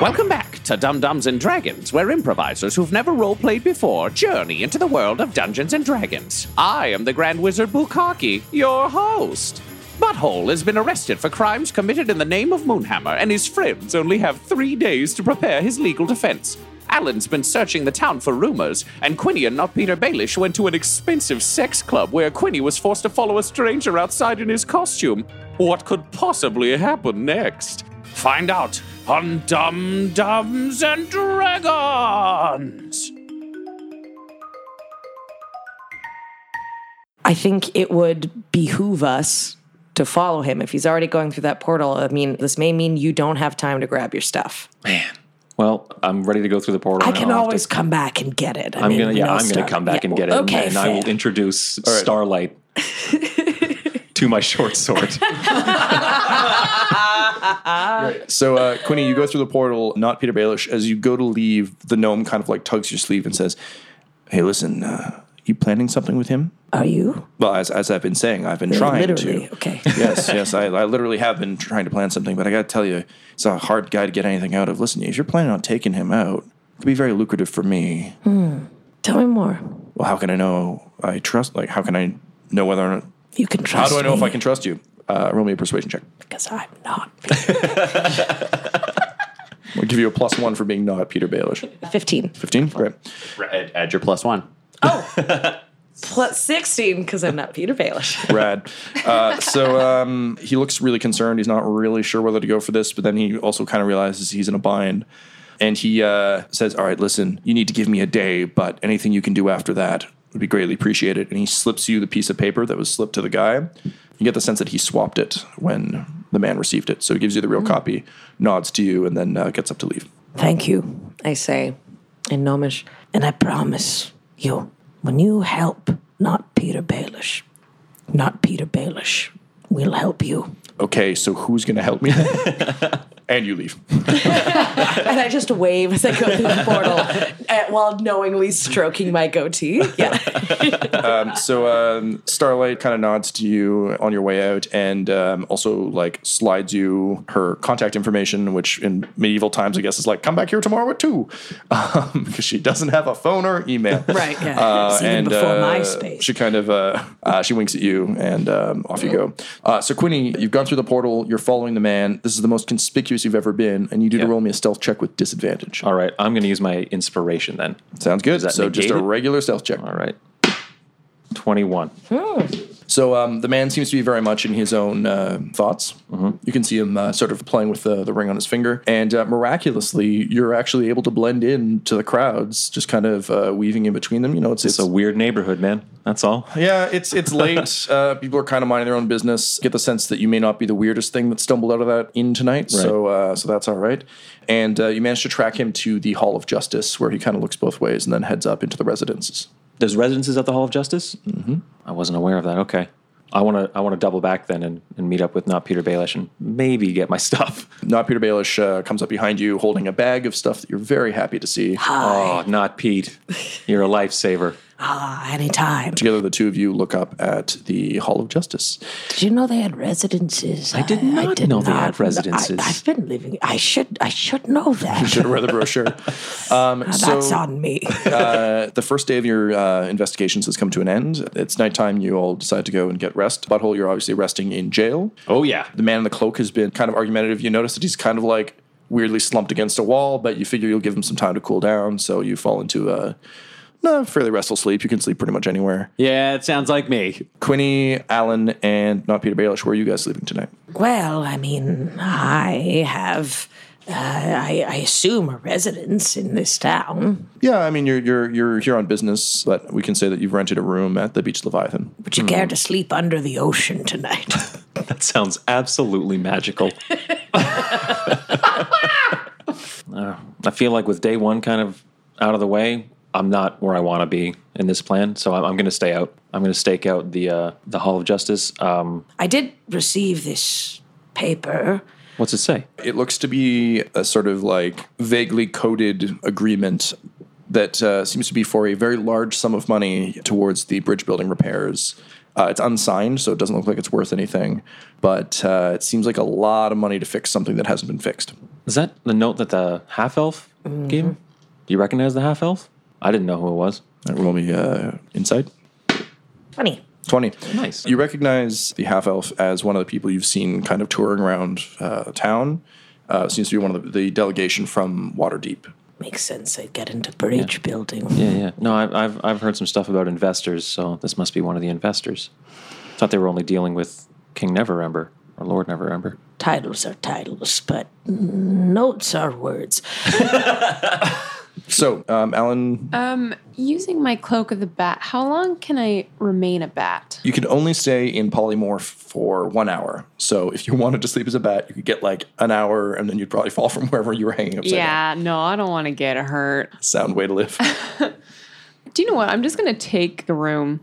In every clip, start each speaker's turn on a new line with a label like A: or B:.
A: Welcome back to Dumb-Dumbs and Dragons, where improvisers who've never roleplayed before journey into the world of Dungeons and Dragons. I am the Grand Wizard Bukaki, your host. Butthole has been arrested for crimes committed in the name of Moonhammer, and his friends only have three days to prepare his legal defense. Alyn's been searching the town for rumors, and Quinny and not Peter Baelish went to an expensive sex club where Quinny was forced to follow a stranger outside in his costume. What could possibly happen next? Find out on Dumb-Dumbs and Dragons!
B: I think it would behoove us to follow him if he's already going through that portal. I mean, this may mean you don't have time to grab your stuff.
C: Man. Well, I'm ready to go through the portal.
B: I
C: and
B: can
C: I'll
B: always
C: to-
B: come back and get it. I
C: I'm gonna, yeah,
B: no
C: I'm gonna come back
B: yeah,
C: and get it,
B: well,
C: and-
B: Okay,
C: and, I will
B: fair.
C: introduce Starlight to my short sword.
D: So, uh, Quinny, you go through the portal, not Peter Baelish. As you go to leave, the gnome kind of like tugs your sleeve and says, Hey, listen, uh, you planning something with him?
B: Are you?
D: Well, as, as I've been saying, I've been trying
B: Literally.
D: to.
B: Okay.
D: yes, yes, I, I literally have been trying to plan something, but I got to tell you, it's a hard guy to get anything out of. Listen, if you're planning on taking him out, it could be very lucrative for me.
B: Tell me more.
D: Well, how can I know I trust? Like, how can I know whether or not?
B: You can trust?
D: How do I know if I can trust you? Uh, roll me a persuasion check.
B: Because I'm not. Peter.
D: I'll give you a plus one for being not Peter Baelish.
B: 15.
D: 15? Great.
A: Add, add your plus one. Oh!
B: Plus 16 because I'm not Peter Baelish.
D: Rad. Uh, so um, he looks really concerned. He's not really sure whether to go for this, but then he also kind of realizes he's in a bind. And he uh, says, All right, listen, you need to give me a day, but anything you can do after that would be greatly appreciated. And he slips you the piece of paper that was slipped to the guy. You get the sense that he swapped it when the man received it. So he gives you the real copy, nods to you, and then uh, gets up to leave.
B: Thank you, I say in Gnomish. And I promise you, when you help, not Peter Baelish, not Peter Baelish, we'll help you.
D: Okay, so who's going to help me? and you leave.
B: And I just wave as I go through the portal uh, while knowingly stroking my goatee. Yeah.
D: so um, Starlight kind of nods to you on your way out, and um, also like slides you her contact information, which in medieval times I guess is like come back here tomorrow at two, um, because she doesn't have a phone or email.
B: Right, yeah.
D: Uh, and
B: before
D: uh,
B: MySpace.
D: she kind of uh, uh, she winks at you, and um, off you go. Uh, so Quinny, you've gone through the portal. You're following the man. This is the most conspicuous you've ever been, and you do to roll me a stealth check with disadvantage.
C: All right, I'm going to use my inspiration then.
D: Sounds good.
C: that
D: So just a regular stealth check.
C: All right. 21.
D: So um, the man seems to be very much in his own uh, thoughts. You can see him uh, sort of playing with the, the ring on his finger, and uh, miraculously, you're actually able to blend in to the crowds, just kind of uh, weaving in between them. You know, it's
C: It's a weird neighborhood, man. That's all.
D: yeah, it's it's late. uh, people are kind of minding their own business. Get the sense that you may not be the weirdest thing that stumbled out of that inn tonight. So uh, so that's all right. And uh, you manage to track him to the Hall of Justice, where he kind of looks both ways and then heads up into the residences.
C: There's residences at the Hall of Justice? Mm-hmm. I wasn't aware of that. Okay. I want to I want to double back then and, and meet up with not Peter Baelish and maybe get my stuff.
D: Not Peter Baelish uh, comes up behind you, holding a bag of stuff that you're very happy to see.
C: Oh, not Pete. You're a lifesaver.
B: Ah, anytime.
D: Together, the two of you look up at the Hall of Justice.
B: Did you know they had residences? I
C: did not I did know they had residences.
B: I, have been living. I should. I should know that.
D: You should have read the brochure. Um,
B: Now,
D: so,
B: That's on me.
D: uh, the first day of your uh, investigations has come to an end. It's nighttime. You all decide to go and get rest. Butthole, you're obviously resting in jail.
C: Oh yeah.
D: The man in the cloak has been kind of argumentative. You notice that he's kind of like weirdly slumped against a wall, but you figure you'll give him some time to cool down. So you fall into a no, fairly restful sleep. You can sleep pretty much anywhere.
C: Yeah, it sounds like me.
D: Quinny, Alyn, and not Peter Baelish, where are you guys sleeping tonight?
B: well, I mean, I have. Uh, I, I assume a residence in this town.
D: Yeah, I mean you're you're you're here on business, but we can say that you've rented a room at the Beach Leviathan.
B: Would you care to sleep under the ocean tonight?
C: That sounds absolutely magical. Uh, I feel like with day one kind of out of the way, I'm not where I want to be in this plan. So I'm, I'm going to stay out. I'm going to stake out the uh, the Hall of Justice. Um,
B: I did receive this paper.
C: what's it say?
D: It looks to be a sort of like vaguely coded agreement that uh, seems to be for a very large sum of money towards the bridge building repairs. Uh, it's unsigned, so it doesn't look like it's worth anything, but uh, it seems like a lot of money to fix something that hasn't been fixed.
C: Is that the note that the half elf gave? Do you recognize the half elf? I didn't know who it was.
D: Uh, roll me uh, insight.
B: Funny.
D: 20.
C: Nice.
D: You recognize the half elf as one of the people you've seen kind of touring around uh, town. Uh, seems to be one of the, the delegation from Waterdeep.
B: Makes sense. They get into bridge building.
C: Yeah, yeah. No, I've, I've I've heard some stuff about investors, so this must be one of the investors. Thought they were only dealing with King Neverember or Lord Neverember.
B: Titles are titles, but notes are words.
D: So, um, Alyn,
E: Um, using my cloak of the bat, how long can I remain a bat?
D: you can only stay in polymorph for one hour. So, if you wanted to sleep as a bat, you could get like an hour, and then you'd probably fall from wherever you were hanging upside down.
E: Yeah, no, I don't want to get hurt.
D: Sound way to live.
E: Do you know what? I'm just gonna take the room.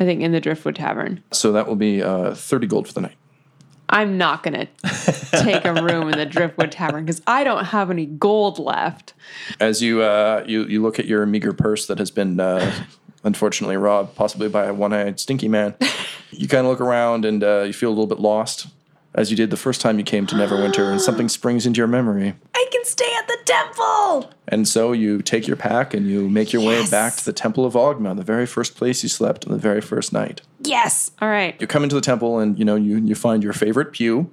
E: I think in the Driftwood Tavern.
D: so that will be uh, thirty gold for the night.
E: I'm not gonna take a room in the Driftwood Tavern because I don't have any gold left.
D: As you uh, you you look at your meager purse that has been uh, unfortunately robbed, possibly by a one-eyed stinky man, you kind of look around and uh, you feel a little bit lost, as you did the first time you came to Neverwinter, and something springs into your memory.
B: I can stay at the temple.
D: And so you take your pack and you make your way back to the Temple of Ogma, the very first place you slept on the very first night.
B: Yes.
E: All right.
D: You come into the temple and you know you you find your favorite pew,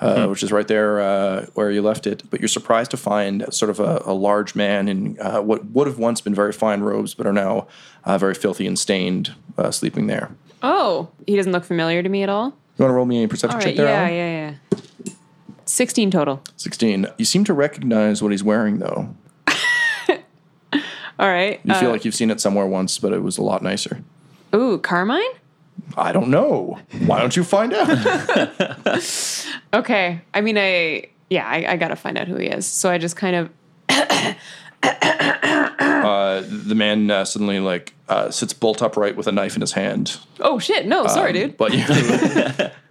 D: uh, which is right there uh, where you left it. But you're surprised to find sort of a, a large man in uh, what would have once been very fine robes, but are now uh, very filthy and stained, uh, sleeping there.
E: Oh, he doesn't look familiar to me at all.
D: You want to roll me a perception
E: All
D: check there?
E: Yeah,
D: Alyn?
E: yeah, yeah. Sixteen total.
D: Sixteen. You seem to recognize what he's wearing, though.
E: All right.
D: You feel
E: uh,
D: like you've seen it somewhere once, but it was a lot nicer.
E: ooh, Carmine.
D: I don't know. Why don't you find out?
E: Okay. I mean, I yeah, I, I gotta find out who he is. So I just kind of
D: uh, the man uh, suddenly like uh, sits bolt upright with a knife in his hand.
E: oh shit, no, sorry,
D: Um,
E: dude.
D: But you,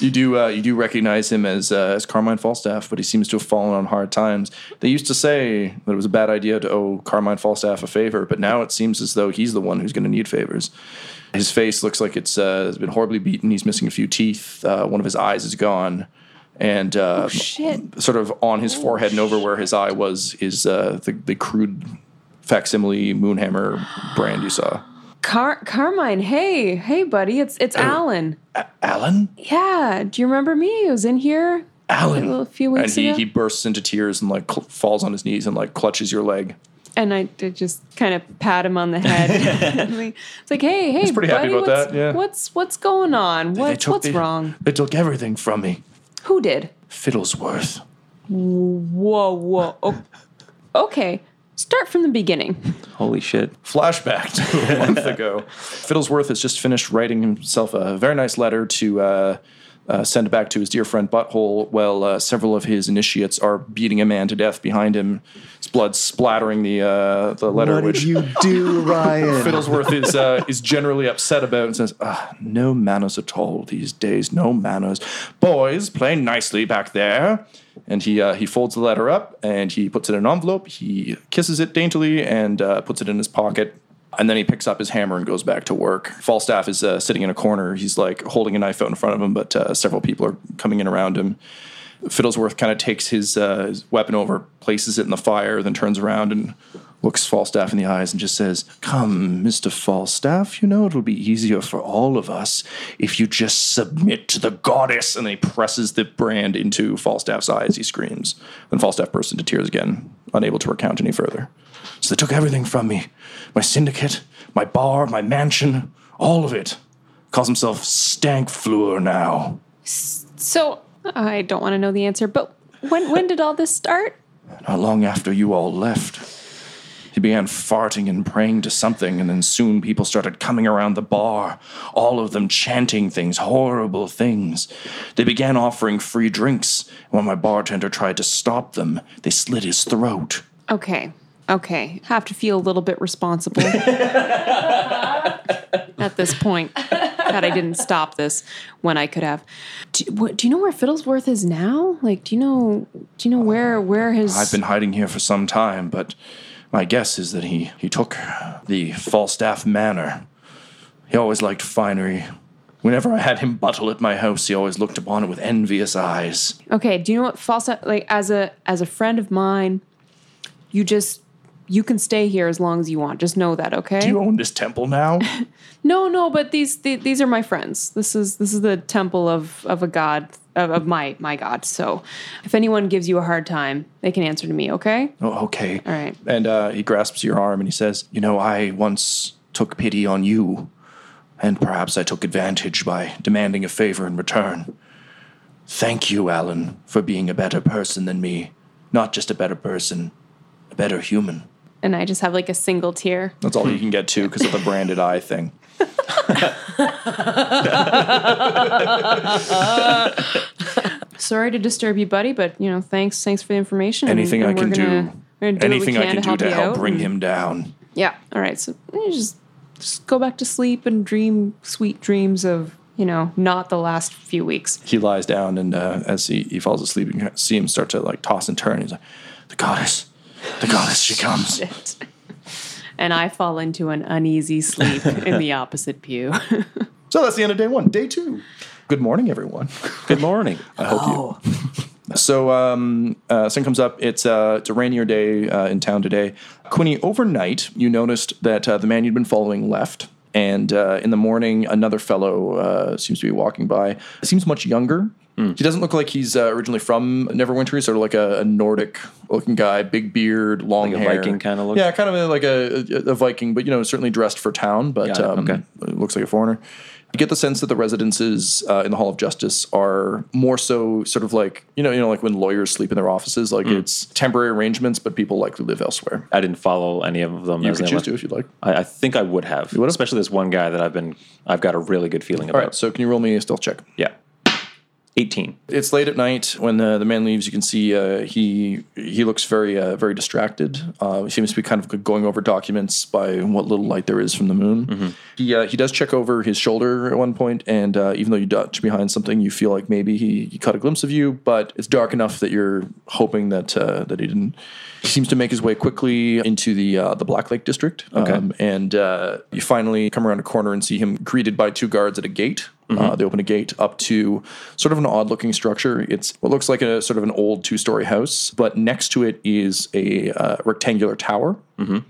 D: you do uh, you do recognize him as uh, as Carmine Falstaff, but he seems to have fallen on hard times. They used to say that it was a bad idea to owe Carmine Falstaff a favor, but now it seems as though he's the one who's going to need favors. His face looks like it's uh, has been horribly beaten. He's missing a few teeth. Uh, one of his eyes is gone. And uh,
E: shit.
D: sort of on his forehead and over where his eye was is uh, the, the crude facsimile Moonhammer brand you saw.
E: Car- Carmine, hey, hey, buddy, it's it's Alyn.
D: Alyn?
E: Yeah, do you remember me? I was in here
D: Alyn.
E: a few
D: and
E: weeks
D: he,
E: ago,
D: he bursts into tears and like cl- falls on his knees and like clutches your leg.
E: and I did just kind of pat him on the head. It's like, hey, hey,
D: pretty happy
E: buddy,
D: about
E: what's,
D: that, yeah.
E: What's what's going on?
D: They
E: What,
D: took
E: what's
D: the-
E: wrong?
D: They took everything from me.
E: Who did?
D: Fiddlesworth.
E: Whoa, whoa. Okay, start from the beginning.
C: Holy shit.
D: Flashback to a month ago. Fiddlesworth has just finished writing himself a very nice letter to uh, uh, send back to his dear friend Butthole while uh, several of his initiates are beating a man to death behind him. His blood splattering the uh, the letter,
F: What
D: which
F: did you do, Ryan?
D: Fiddlesworth is uh, is generally upset about and says, ah, "No manners at all these days. No manners. Boys, play nicely back there." And he uh, he folds the letter up and he puts it in an envelope. He kisses it daintily and uh, puts it in his pocket. And then he picks up his hammer and goes back to work. Falstaff is uh, sitting in a corner. He's like holding a knife out in front of him, but uh, several people are coming in around him. Fiddlesworth kind of takes his, uh, his weapon over, places it in the fire, then turns around and looks Falstaff in the eyes and just says, Come, Mr. Falstaff, you know it'll be easier for all of us if you just submit to the goddess. And then he presses the brand into Falstaff's eyes. he screams. Then Falstaff bursts into tears again, unable to recount any further. So they took everything from me my syndicate, my bar, my mansion, all of it. Calls himself Stankfleur now.
E: So I don't want to know the answer, but when when did all this start?
D: Not long after you all left. He began farting and praying to something, and then soon people started coming around the bar, all of them chanting things, horrible things. They began offering free drinks, and when my bartender tried to stop them, they slit his throat.
E: Okay. Okay. Have to feel a little bit responsible at this point that I didn't stop this when I could have. Do, what, do you know where Fiddlesworth is now? Like, do you know? Do you know where where his?
D: I've been hiding here for some time, but my guess is that he, he took the Falstaff Manor. He always liked finery. Whenever I had him buttle at my house, he always looked upon it with envious eyes.
E: Okay. Do you know what Falstaff? Like, as a as a friend of mine, you just you can stay here as long as you want. Just know that, okay?
D: Do you own this temple now?
E: No, no, but these the, these are my friends. This is this is the temple of of a god of, of my my god. So, if anyone gives you a hard time, they can answer to me. Okay.
D: oh, okay.
E: All right.
D: And uh, he grasps your arm and he says, You know, I once took pity on you, and perhaps I took advantage by demanding a favor in return. Thank you, Alyn, for being a better person than me. Not just a better person, a better human.
E: And I just have like a single tear.
D: That's all you can get to because of the branded eye thing.
E: Sorry to disturb you, buddy, but you know, thanks thanks for the information. and-
D: Anything
E: and
D: I can do,
E: gonna- we're gonna do what we
D: anything I can do to
E: you
D: help
E: out
D: bring him down.
E: Yeah. All right. So you just just go back to sleep and dream sweet dreams of you know not the last few weeks.
D: He lies down, and uh, as he, he falls asleep, you can see him start to like toss and turn. He's like, "The goddess, the goddess, she comes."
E: And I fall into an uneasy sleep in the opposite pew.
D: So that's the end of day one. Day two. Good morning, everyone.
C: Good morning.
D: I hope you. So um, uh, sun comes up. It's, uh, it's a rainier day uh, in town today. Quinny, overnight, you noticed that uh, the man you'd been following left. And uh, in the morning, another fellow uh, seems to be walking by. Seems much younger. He doesn't look like he's uh, originally from Neverwinter. He's sort of like a, a Nordic-looking guy, big beard, long
C: Like a
D: hair,
C: Viking kinda look?
D: Yeah, kind of a, like a, a, Viking, but you know, certainly dressed for town. But
C: it,
D: um,
C: okay.
D: looks like a foreigner. You get the sense that the residences uh, in the Hall of Justice are more so sort of like you know you know like when lawyers sleep in their offices, like
C: Mm.
D: it's temporary arrangements, but people likely live elsewhere.
C: I didn't follow any of them.
D: You
C: they
D: choose to if you'd like.
C: I, I think I would have, especially this one guy that I've been. I've got a really good feeling
D: All
C: about.
D: right, so can you roll me a stealth check?
C: yeah, eighteen.
D: It's late at night when the, the man leaves. You can see uh, he he looks very uh, very distracted. Uh, he seems to be kind of going over documents by what little light there is from the moon. He uh, he does check over his shoulder at one point, and uh, even though you dodge behind something, you feel like maybe he, he caught a glimpse of you. But it's dark enough that you're hoping that uh, that he didn't. He seems to make his way quickly into the uh, the Black Lake district, um, and uh, you finally come around a corner and see him greeted by two guards at a gate. Uh, they open a gate up to sort of an odd looking structure. It's what looks like a sort of an old two story house, but next to it is a uh, rectangular tower.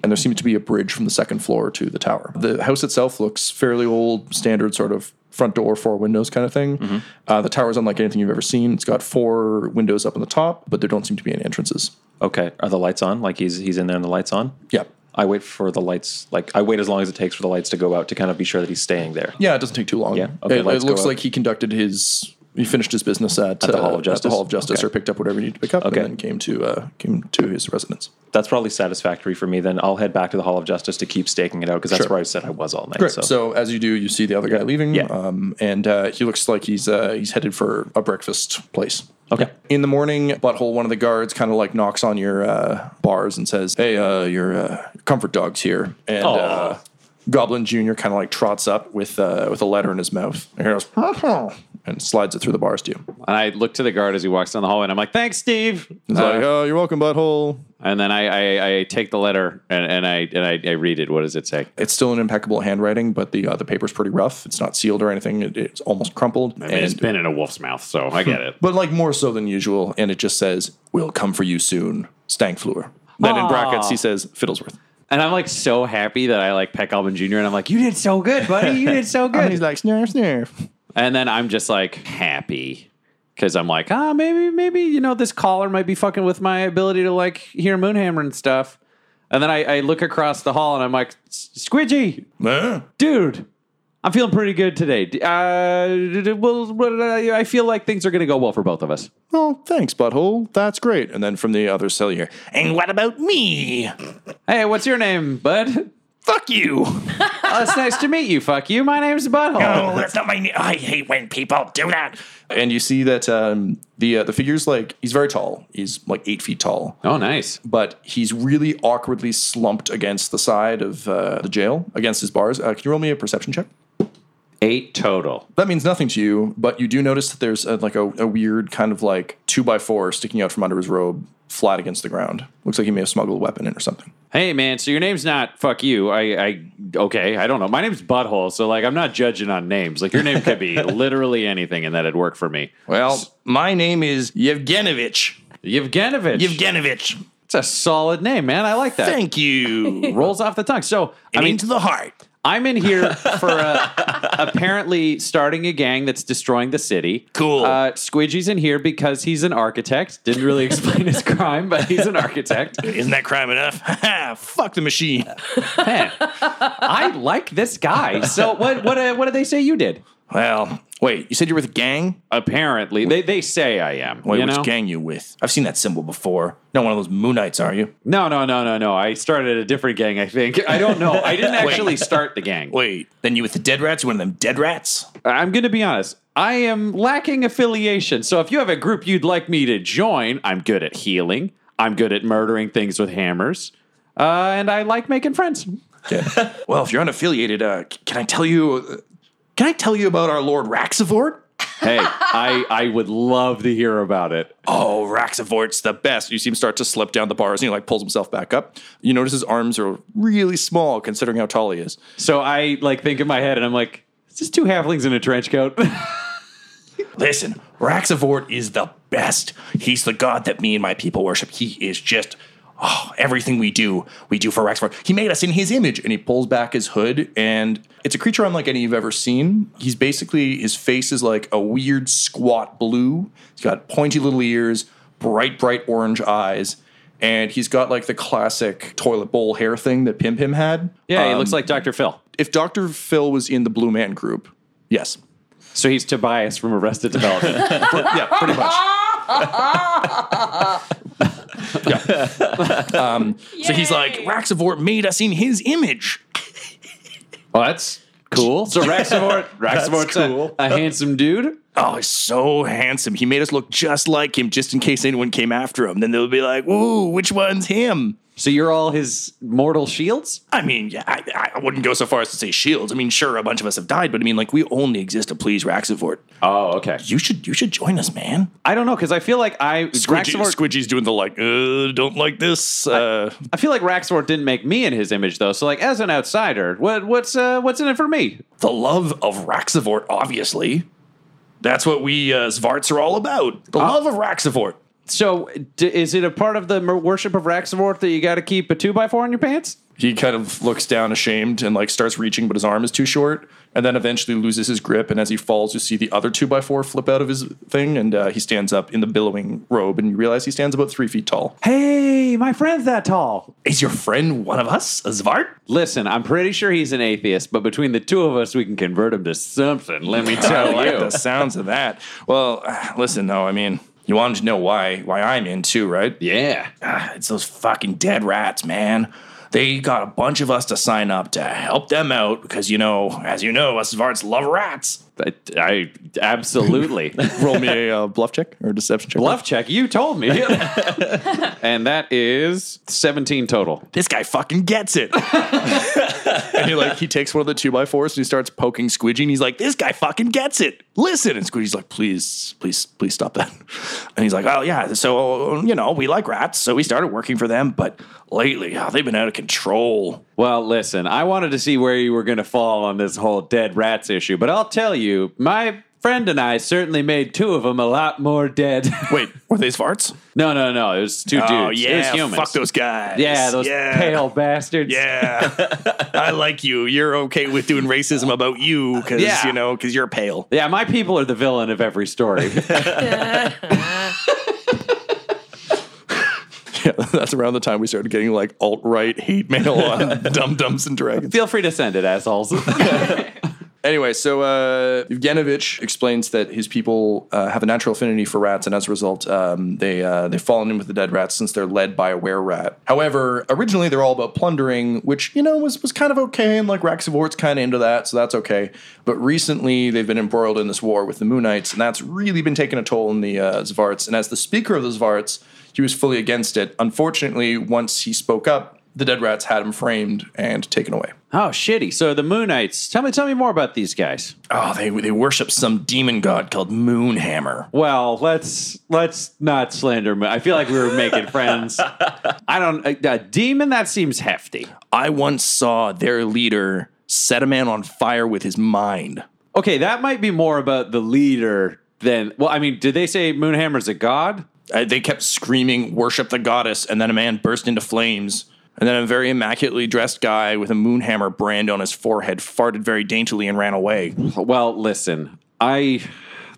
D: And there seems to be a bridge from the second floor to the tower. The house itself looks fairly old, standard sort of front door, four windows kind of thing. Uh, the tower is unlike anything you've ever seen. It's got four windows up on the top, but there don't seem to be any entrances.
C: Okay, are the lights on? Like he's he's in there and the lights on?
D: Yeah.
C: I wait for the lights. Like I wait as long as it takes for the lights to go out to kind of be sure that he's staying there.
D: Yeah, it doesn't take too long.
C: Yeah, okay,
D: it, it looks like he conducted his. He finished his business at,
C: At the
D: uh,
C: Hall of
D: the
C: Justice?
D: Hall of Justice,
C: Okay.
D: or picked up whatever he needed to pick up,
C: Okay.
D: and then came to uh, came to his residence.
C: That's probably satisfactory for me. Then I'll head back to the Hall of Justice to keep staking it out because that's
D: Sure.
C: where I said I was all night.
D: Great.
C: So,
D: So. as you do, you see the other guy leaving.
C: Yeah.
D: Um, and uh, he looks like he's uh, he's headed for a breakfast place.
C: okay,
D: In the morning, Butthole, one of the guards, kind of like knocks on your uh, bars and says, "Hey, uh, your uh, comfort dog's here." And uh, Goblin Junior kind of like trots up with uh, with a letter in his mouth and he goes, and slides it through the bars to you.
A: And I look to the guard as he walks down the hallway, and I'm like, "Thanks, Steve."
D: He's
A: Uh,
D: like, "Oh, you're welcome, Butthole."
F: And then I, I, I take the letter and, and I and I, I read it. What does it say?
D: It's still in impeccable handwriting, but the uh, the paper's pretty rough. It's not sealed or anything. It, it's almost crumpled.
F: I mean, it's
D: and-
F: been in a wolf's mouth, so I get it.
D: but like more so than usual. And it just says, "We'll come for you soon, Stankfleur." Then in brackets he says Fiddlesworth.
F: And I'm like so happy that I like Peck Goblin Jr. And I'm like, you did so good, buddy. You did so good.
D: And he's like, "Snarf, snarf."
F: And then I'm just like happy because I'm like, ah, maybe, maybe you know, this caller might be fucking with my ability to like hear Moonhammer and stuff. And then I, I look across the hall and I'm like, Squidgy,
D: Huh?
F: dude, I'm feeling pretty good today. Uh, well, I feel like things are going to go well for both of us.
D: Oh, thanks, butthole. That's great. And then from the other cell you hear, "And what about me?
F: Hey, what's your name, bud?
D: Fuck you."
F: Oh, it's nice to meet you. Fuck you. My name's Butthole.
D: Oh, that's not my name. I hate when people do that. And you see that um, the uh, the figure's like he's very tall. He's like eight feet tall,
F: Oh, nice.
D: but he's really awkwardly slumped against the side of uh, the jail, against his bars. Uh, can you roll me a perception check?
F: Eight total.
D: That means nothing to you, but you do notice that there's a, like a, a weird kind of like two by four sticking out from under his robe, flat against the ground. Looks like he may have smuggled a weapon in or something.
F: Hey man, so your name's not fuck you. I, I okay, I don't know. My name's Butthole, so like I'm not judging on names. Like your name could be literally anything, and that'd work for me.
D: Well, my name is Yevgenovich.
F: Yevgenovich.
D: Yevgenovich.
F: it's a solid name, man. I like that.
D: Thank you.
F: Rolls off the tongue. So I mean,
D: the heart.
F: I'm in here for uh, apparently starting a gang that's destroying the city.
D: Cool.
F: Uh, Squidgy's in here because he's an architect. Didn't really explain his crime, but he's an architect.
D: Isn't that crime enough? Fuck the machine.
F: Man, I like this guy. So what? What? Uh, what did they say you did?
D: Well, wait, you said you're with a gang?
F: Apparently, they they say I am.
D: Wait,
F: you
D: which
F: know?
D: gang you with? I've seen that symbol before. Not one of those Moonites, are you?
F: No, no, no, no, no. I started a different gang. I think. I don't know. I didn't actually start the gang.
D: Wait, then you with the dead rats? You one of them dead rats?
F: I'm going to be honest. I am lacking affiliation. So if you have a group you'd like me to join, I'm good at healing. I'm good at murdering things with hammers. Uh, and I like making friends.
D: Well, if you're unaffiliated, uh, can I tell you? Can I tell you about our Lord Raxivort?
F: Hey, I, I would love to hear about it.
D: Oh, Raxivort's the best. You see him start to slip down the bars and he like pulls himself back up. You notice his arms are really small considering how tall he is.
F: So I like think in my head and I'm like, is this two halflings in a trench coat?
D: Listen, Raxivort is the best. He's the god that me and my people worship. He is just oh, everything we do, we do for Raxivort. He made us in his image, and he pulls back his hood, and it's a creature unlike any you've ever seen. He's basically his face is like a weird squat blue. He's got pointy little ears, bright, bright orange eyes. And he's got like the classic toilet bowl hair thing that Pim Pim had.
F: yeah, he
D: Um,
F: looks like Dr. Phil.
D: if Dr. Phil was in the Blue Man group, yes.
F: So he's Tobias from Arrested Development.
D: yeah, pretty much. yeah. Um, so he's like, Raxivort made us in his image.
F: well, that's cool. So Raxivort, Raxivort's
D: cool.
F: a, a handsome dude.
D: Oh, he's so handsome. He made us look just like him just in case anyone came after him. Then they'll be like, whoa, which one's him?
F: So you're all his mortal shields?
D: I mean, yeah, I, I wouldn't go so far as to say shields. I mean, sure, a bunch of us have died, but I mean, like, we only exist to please Raxivort.
F: Oh, okay.
D: You should, you should join us, man.
F: I don't know because I feel like I
D: Squidgy,
F: Raxivort,
D: Squidgy's doing the like, uh, don't like this. Uh,
F: I feel like Raxivort didn't make me in his image though. So like as an outsider, what what's uh, what's in it for me?
D: the love of Raxivort, obviously. That's what we uh, Xvarts are all about. The love of Raxivort.
F: So d- is it a part of the worship of Raxivort that you got to keep a two by four in your pants?
D: He kind of looks down ashamed and like starts reaching, but his arm is too short. And then eventually loses his grip. And as he falls, you see the other two by four flip out of his thing. And uh, he stands up in the billowing robe. And you realize he stands about three feet tall.
F: Hey, my friend's that tall.
D: Is your friend one of us, a Xvart?
F: Listen, I'm pretty sure he's an atheist, but between the two of us, we can convert him to something. Let me
D: I
F: tell
D: like
F: you.
D: the sounds of that. Well, uh, listen, though, I mean, you wanted to know why why I'm in too, right?
F: Yeah.
D: Ah, it's those fucking dead rats, man. They got a bunch of us to sign up to help them out because, you know, as you know, us Varts love rats.
F: I, I absolutely
D: Roll me a uh, bluff check or deception check.
F: bluff check. You told me, and that is seventeen total.
D: This guy fucking gets it. and he like he takes one of the two by fours and he starts poking Squidgy and he's like, "This guy fucking gets it. Listen." And Squidgy's like, "Please, please, please stop that." And he's like, "Oh yeah, so you know we like rats, so we started working for them, but lately oh, they've been out of control."
F: Well, listen, I wanted to see where you were going to fall on this whole dead rats issue, but I'll tell you, my friend and I certainly made two of them a lot more dead.
D: Wait, were these farts?
F: no, no, no. It was two oh, dudes.
D: Oh
F: it was
D: yeah,
F: humans.
D: fuck those guys.
F: Yeah, those
D: Yeah.
F: pale bastards.
D: Yeah, I like you. You're okay with doing racism about you because
F: Yeah.
D: you know because you're pale.
F: Yeah, my people are the villain of every story.
D: Yeah, that's around the time we started getting like alt right hate mail on Dumb-Dumbs and Dragons.
F: Feel free to send it, assholes.
D: Anyway, so uh, Evgenovich explains that his people uh, have a natural affinity for rats, and as a result, um, they uh, they've fallen in with the dead rats since they're led by a were rat. However, originally they're all about plundering, which you know was was kind of okay, and like Raxivort's kind of into that, so that's okay. But recently, they've been embroiled in this war with the Moonites, and that's really been taking a toll on the uh, Xvarts. And as the speaker of the Xvarts, he was fully against it. Unfortunately, once he spoke up, the dead rats had him framed and taken away.
F: oh, shitty. So the Moonites. Tell me, tell me more about these guys.
D: Oh, they they worship some demon god called Moonhammer.
F: Well, let's let's not slander. Moon. I feel like we were making friends. I don't. A, a demon that seems hefty.
D: I once saw their leader set a man on fire with his mind.
F: Okay, that might be more about the leader than. Well, I mean, did they say Moonhammer's a god?
D: Uh, they kept screaming, "Worship the goddess!" And then a man burst into flames. And then a very immaculately dressed guy with a Moonhammer brand on his forehead farted very daintily and ran away.
F: Well, listen, I.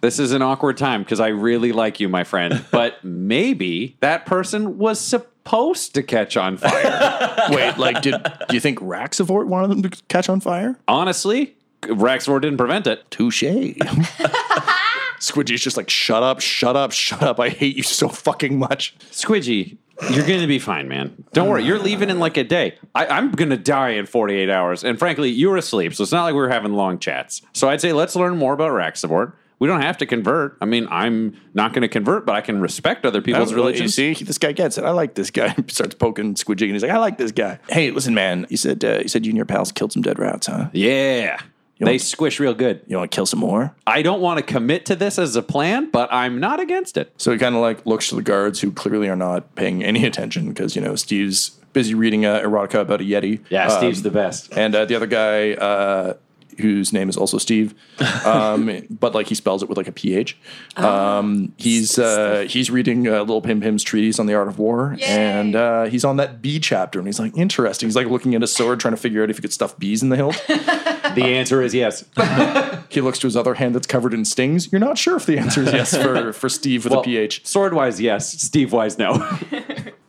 F: This is an awkward time because I really like you, my friend. But maybe that person was supposed to catch on fire.
D: Wait, like, did do you think Raxivort wanted them to catch on fire?
F: Honestly, Raxor didn't prevent it.
D: Touche. Squidgy's just like, shut up, shut up, shut up. I hate you so fucking much.
F: Squidgy, you're going to be fine, man. Don't worry. You're leaving in like a day. I, I'm going to die in 48 hours. And frankly, you're asleep. So it's not like we were having long chats. So I'd say let's learn more about Raxivort. We don't have to convert. I mean, I'm not going to convert, but I can respect other people's
D: You
F: religions.
D: see, this guy gets it. I like this guy. Starts poking Squidgy, and he's like, "I like this guy." Hey, listen, man. You said uh, you said you and your pals killed some dead rats, huh?
F: Yeah. They
D: want-
F: squish real good.
D: You want to kill some more?
F: I don't want to commit to this as a plan, but I'm not against it.
D: So he kind of like looks to the guards, who clearly are not paying any attention because you know Steve's busy reading uh, erotica about a yeti. Yeah, um, Steve's
F: the best.
D: and uh, the other guy, uh, whose name is also Steve, um, but like he spells it with like a ph. Um, he's uh, he's reading uh, Little Pim Pim's treatise on the art of war, and uh, he's on that bee chapter, and he's like, interesting. He's like looking at a sword, trying to figure out if he could stuff bees in the hilt.
F: The answer is yes.
D: he looks to his other hand that's covered in stings. You're not sure if the answer is yes for for Steve with a ph.
F: Sword wise, yes. Steve wise, no.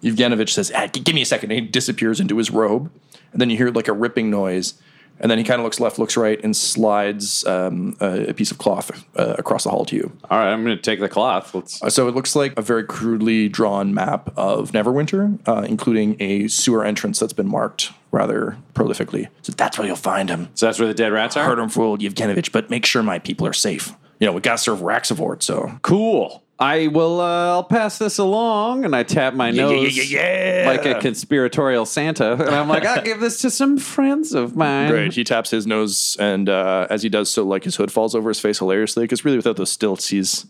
D: Evgenovich says, ah, g- "Give me a second. And he disappears into his robe, and then you hear like a ripping noise, and then he kind of looks left, looks right, and slides um, a, a piece of cloth uh, across the hall to you.
F: All right, I'm going to take the cloth. Let's.
D: Uh, so it looks like a very crudely drawn map of Neverwinter, uh, including a sewer entrance that's been marked rather prolifically. So that's where you'll find him.
F: So that's where the dead rats are.
D: Heard him for old Yevgenovich, but make sure my people are safe. You know, we gotta serve Raxivort, so
F: Cool. I will. Uh, I'll pass this along, and I tap my
D: yeah,
F: nose
D: yeah, yeah,
F: like a conspiratorial Santa, and I'm like, I'll give this to some friends of mine.
D: Great. He taps his nose, and uh, as he does so, like his hood falls over his face hilariously. Because really, without those stilts, he's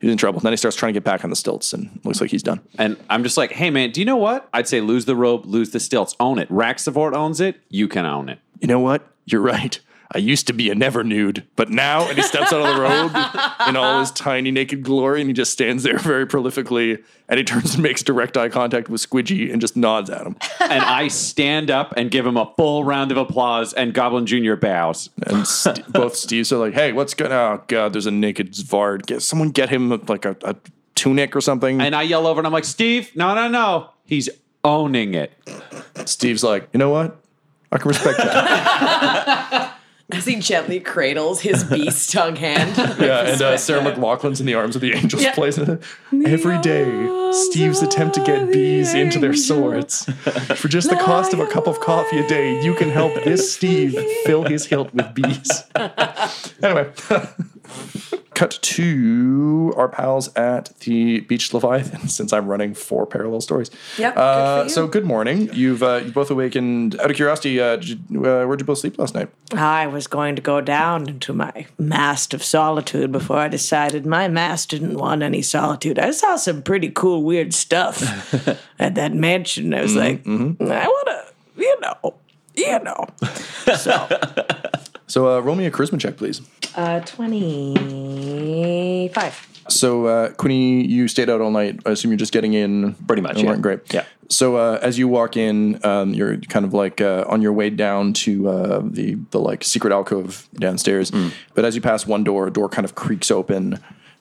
D: he's in trouble. then he starts trying to get back on the stilts, and looks like he's done.
F: And I'm just like, hey man, do you know what? I'd say lose the rope, lose the stilts, own it. Raxivort owns it. You can own it.
D: You know what? You're right. I used to be a never nude, but now, and he steps out of the robe in all his tiny naked glory, and he just stands there very prolifically, and he turns and makes direct eye contact with Squidgy and just nods at him.
F: and I stand up and give him a full round of applause, and Goblin Junior bows.
D: And St- both Steves are like, "Hey, what's going? Oh God, there's a naked Xvart. Get someone get him like a, a tunic or something."
F: And I yell over, and I'm like, Steve, no, no, no, he's owning it.
D: Steve's like, "You know what? I can respect that."
B: As he gently cradles his bee stung hand.
D: yeah, and uh, Sarah McLachlan's in the arms of the angels
B: Yeah.
D: plays it. Every day, Steve's attempt to get bees into their swords. For just the cost of a cup of coffee a day, you can help this Steve fill his hilt with bees. anyway, cut to our pals at the Beach Leviathan. Since I'm running four parallel stories.
B: Yep, good
D: Uh,
B: you.
D: so good morning. You've uh, you both awakened. Out of curiosity, uh, did you, uh, where'd you both sleep last night?
B: I was going to go down into my mast of solitude before I decided my mast didn't want any solitude. I saw some pretty cool, weird stuff at that mansion. I was like, I want to, you know, you know. So,
D: So uh, roll me a charisma check, please.
B: uh, 25.
D: So, uh, Quinny, you stayed out all night. I assume you're just getting in.
C: Pretty much,
D: All
C: yeah.
D: great.
C: Yeah.
D: So, uh, as you walk in, um, you're kind of like uh, on your way down to uh, the the like secret alcove downstairs.
C: Mm.
D: But as you pass one door, a door kind of creaks open,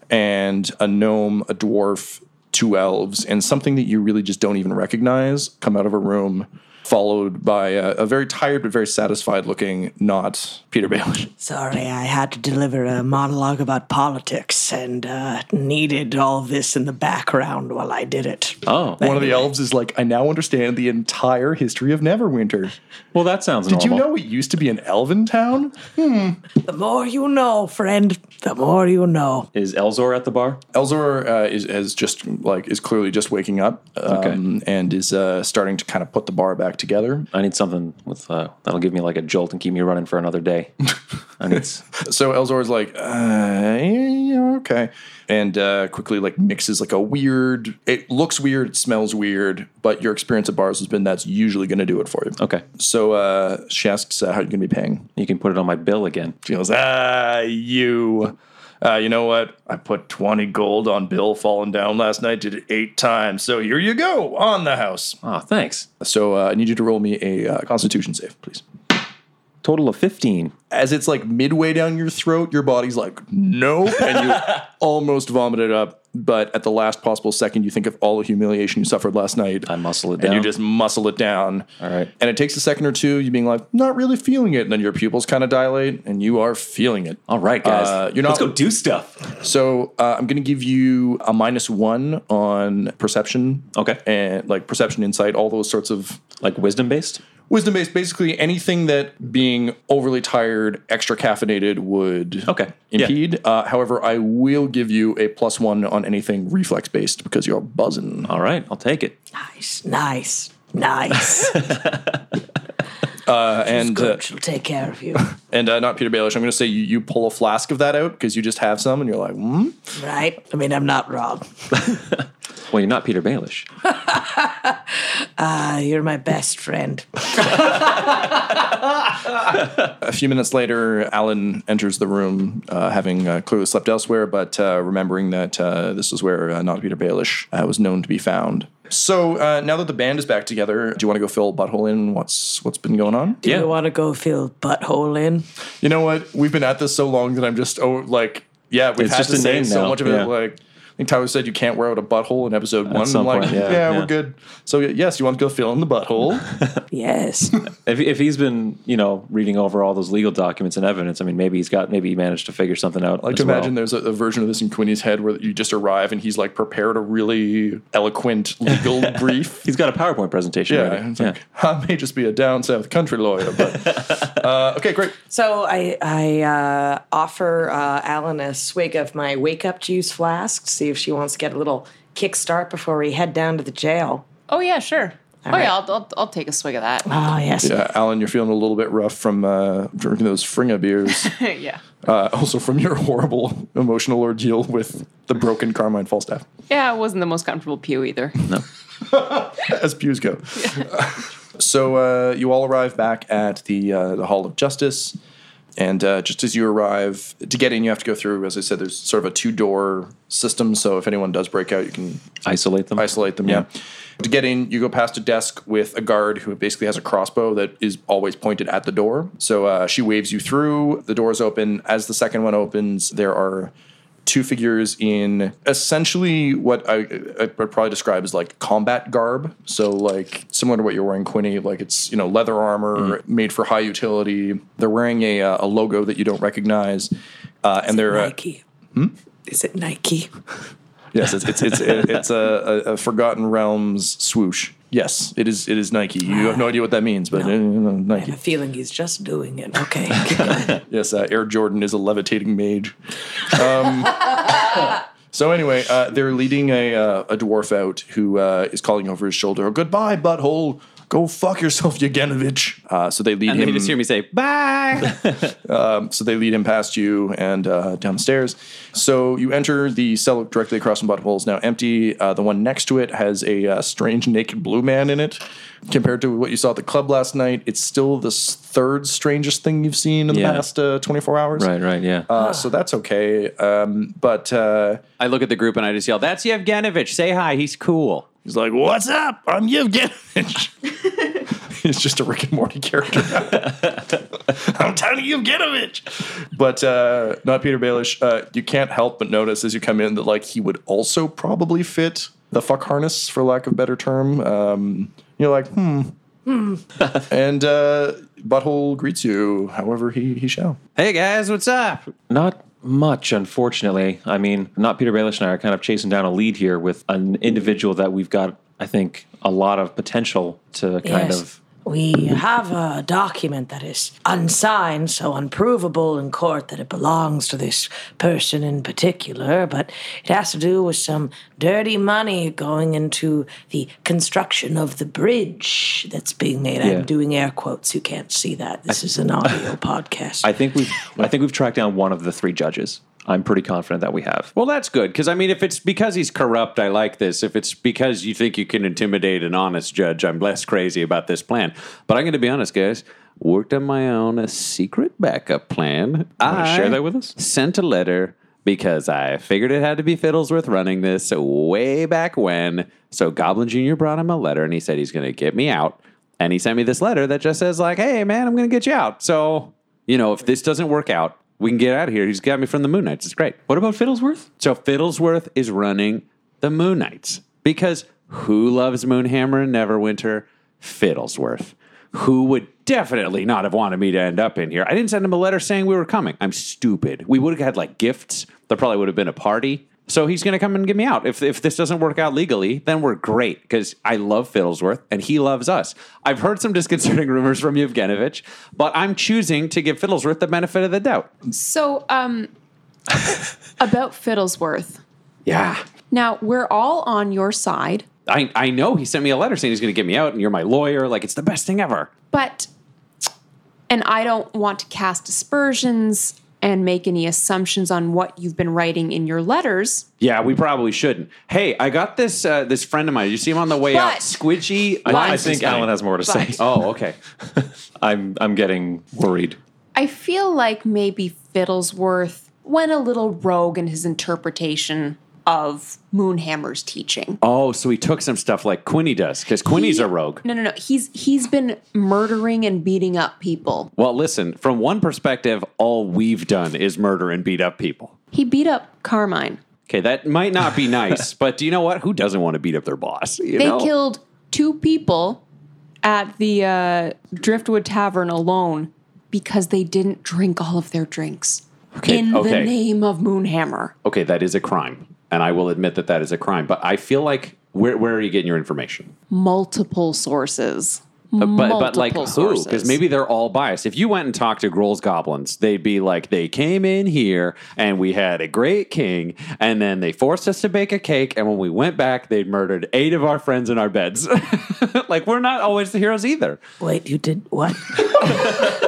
D: and a gnome, a dwarf, two elves, and something that you really just don't even recognize come out of a room. Followed by a, a very tired but very satisfied looking, not Peter Baelish.
B: Sorry, I had to deliver a monologue about politics and uh, needed all this in the background while I did it.
C: Oh,
D: One of the elves is like, I now understand the entire history of Neverwinter.
C: well, that sounds
D: Did you know it used to be an elven town?
B: The more you know, friend, the more you know.
C: Is Elzor at the bar?
D: Elzor uh, is, is just like is clearly just waking up um,
C: Okay.
D: and is uh, starting to kind of put the bar back together.
C: I need something with uh, that'll give me like a jolt and keep me running for another day. I need. s-
D: So Elzor is like, uh, yeah, okay, and uh, quickly like mixes like a weird. It looks weird, it smells weird, but your experience at bars has been that's usually going to do it for you.
C: Okay,
D: So uh, she asks, uh, "How are you going to be paying?"
C: you can put it on my bill again.
D: She goes, ah, you. Uh, you know what? I put 20 gold on Bill falling down last night, did it eight times. So here you go, on the house.
C: Oh, thanks.
D: So uh, I need you to roll me a uh, constitution save, please.
C: Total of fifteen.
D: As it's like midway down your throat, your body's like, nope. And you almost vomited up. But at the last possible second, you think of all the humiliation you suffered last night.
C: I muscle it down.
D: And you just muscle it down.
C: All right.
D: And it takes a second or two, you being like, not really feeling it. And then your pupils kind of dilate, and you are feeling it.
C: All right, guys.
D: Uh, you're not-
C: Let's go do stuff.
D: So uh, I'm going to give you a minus one on perception.
C: Okay.
D: And like perception, insight, all those sorts of
C: Like wisdom based.
D: Wisdom based. Basically, anything that being overly tired, extra caffeinated would
C: Okay. Yeah.
D: impede. Uh, however, I will give you a plus one on anything reflex based because you're buzzing.
C: All right, I'll take it.
B: Nice, nice, nice.
D: Uh, and uh,
B: Good, she'll take care of you.
D: and uh, not Peter Baelish. I'm going to say you, you pull a flask of that out because you just have some, and you're like, hmm.
B: Right? I mean, I'm not wrong.
C: Well, you're not Peter Baelish.
B: Uh, you're my best friend.
D: A few minutes later, Alyn enters the room, uh, having uh, clearly slept elsewhere, but uh, remembering that uh, this is where uh, not Peter Baelish uh, was known to be found. So uh, now that the band is back together, do you want to go fill Butthole in? What's what's been going on?
B: Do
C: Yeah.
B: you want to go fill butthole in?
D: You know what? We've been at this so long that I'm just oh like yeah, we've
C: It's
D: had
C: just
D: to
C: a
D: say
C: name
D: so
C: now,
D: much of
C: yeah.
D: it. Like I think Tyler said you can't wear out a butthole in episode one.
C: some
D: I'm like,
C: point,
D: yeah,
C: yeah,
D: we're good. So yes, you want to go fill in the butthole?
B: Yes.
C: If, if he's been, you know, reading over all those legal documents and evidence, I mean, maybe he's got, maybe he managed to figure something out.
D: I like
C: as
D: to
C: well.
D: imagine there's a, a version of this in Quinny's head where you just arrive and he's like prepared a really eloquent legal brief.
C: He's got a PowerPoint presentation
D: Yeah,
C: ready.
D: it's like, I may just be a down south country lawyer, but uh, okay, great.
B: so I, I uh, offer uh, Alyn a swig of my wake up juice flask, see if she wants to get a little kickstart before we head down to the jail.
E: Oh yeah, sure. oh
B: right.
E: yeah, I'll, I'll I'll take a swig of that.
B: Oh, yes.
D: Yeah, Alyn, you're feeling a little bit rough from uh, drinking those Fringa beers.
E: yeah.
D: uh, also from your horrible emotional ordeal with the broken Carmine Falstaff,
E: Yeah, it wasn't the most comfortable pew either. No.
D: As pews go. so uh, you all arrive back at the uh, the Hall of Justice. And uh, just as you arrive, to get in, you have to go through, as I said, there's sort of a two door system. So if anyone does break out, you can
C: Isolate them.
D: isolate them. Yeah. To get in, you go past a desk with a guard who basically has a crossbow that is always pointed at the door. So uh, she waves you through. The doors open. As the second one opens, there are two figures in essentially what I, I would probably describe as like combat garb. So like similar to what you're wearing, Quinny. Like it's you know leather armor made for high utility. They're wearing a, uh, a logo that you don't recognize, uh, and they're uh,
B: Nike. Is it Nike?
D: Yes, it's it's it's, it's a, a, a Forgotten Realms swoosh. Yes, it is. It is Nike. You have no idea what that means, but uh,
B: I have a feeling he's just doing it. Okay.
D: Yes, uh, Air Jordan is a levitating mage. Um, so anyway, uh, they're leading a uh, a dwarf out who uh, is calling over his shoulder, "Goodbye, butthole. Go fuck yourself, Yaganovich." Uh, so they lead
F: And
D: him.
F: you just hear me say, bye.
D: so they lead him past you and uh, down the stairs. So you enter the cell directly across from Butthole is now empty. Uh, the one next to it has a uh, strange naked blue man in it. Compared to what you saw at the club last night, it's still the third strangest thing you've seen in the past uh, 24 hours.
C: Right, right, yeah.
D: Uh, so that's okay. Um, but uh,
F: I look at the group and I just yell, that's Yevgenovich. Say hi. He's cool.
D: he's like, "What's up? I'm Yevgenovich." He's just a Rick and Morty character. I'm Tiny Yevgenovich. But uh, not Peter Baelish. Uh, you can't help but notice as you come in that like he would also probably fit the fuck harness, for lack of a better term. Um, you're like, hmm. and uh, Butthole greets you, however he, he shall.
F: Hey guys, what's up?
C: Not much, unfortunately. I mean, not Peter Baelish and I are kind of chasing down a lead here with an individual that we've got, I think, a lot of potential to kind
B: yes.
C: of.
B: We have a document that is unsigned, so unprovable in court that it belongs to this person in particular, but it has to do with some dirty money going into the construction of the bridge that's being made.
C: Yeah.
B: I'm doing air quotes. You can't see that. This is an audio podcast.
C: I think we've, I think we've tracked down one of the three judges. I'm pretty confident that we have.
F: Well, that's good because I mean, if it's because he's corrupt, I like this. If it's because you think you can intimidate an honest judge, I'm less crazy about this plan. But I'm going to be honest, guys. Worked on my own a secret backup plan. I
C: share that with us?
F: Sent a letter because I figured it had to be Fiddlesworth running this way back when. So Goblin Jr. brought him a letter and he said he's going to get me out. And he sent me this letter that just says like, "Hey, man, I'm going to get you out." So you know, if this doesn't work out, we can get out of here. He's got me from the Moonites. It's great.
C: What about Fiddlesworth?
F: So Fiddlesworth is running the Moonites because who loves Moonhammer and Neverwinter? Fiddlesworth. Who would definitely not have wanted me to end up in here? I didn't send him a letter saying we were coming. I'm stupid. We would have had like gifts. There probably would have been a party. So he's going to come and get me out. If, if this doesn't work out legally, then we're great because I love Fiddlesworth and he loves us. I've heard some disconcerting rumors from Yevgenovich, but I'm choosing to give Fiddlesworth the benefit of the doubt.
E: So, um, about Fiddlesworth.
F: Yeah.
E: Now, we're all on your side,
F: I, I know he sent me a letter saying he's going to get me out and you're my lawyer. Like, it's the best thing ever.
E: but, and I don't want to cast aspersions and make any assumptions on what you've been writing in your letters.
F: Yeah, we probably shouldn't. Hey, I got this uh, this friend of mine. Did you see him on the way out?
E: But-
F: Squidgy.
C: I, I think Alyn has more to say.
E: But-
F: Oh, okay.
C: I'm I'm getting worried.
E: I feel like maybe Fiddlesworth went a little rogue in his interpretation of Moonhammer's teaching.
F: Oh, so he took some stuff like Quinny does because Quinny's
E: He-
F: a rogue.
E: No, no, no. He's he's been murdering and beating up people.
F: Well, listen, from one perspective, all we've done is murder and beat up people.
E: He beat up Carmine.
F: Okay, that might not be nice, but do you know what? Who doesn't want to beat up their boss? You
E: They
F: know?
E: killed two people at the uh, Driftwood Tavern alone because they didn't drink all of their drinks
F: Okay,
E: in the name of Moonhammer.
F: Okay, that is a crime, and I will admit that that is a crime. But I feel like where where are you getting your information?
E: Multiple sources.
F: Uh, but but like
E: Multiple
F: who? Because
E: sources.
F: maybe they're all biased. If you went and talked to Grohl's goblins, they'd be like, they came in here and we had a great king, and then they forced us to bake a cake, and when we went back, they'd murdered eight of our friends in our beds. like we're not always the heroes either.
B: Wait, you did what?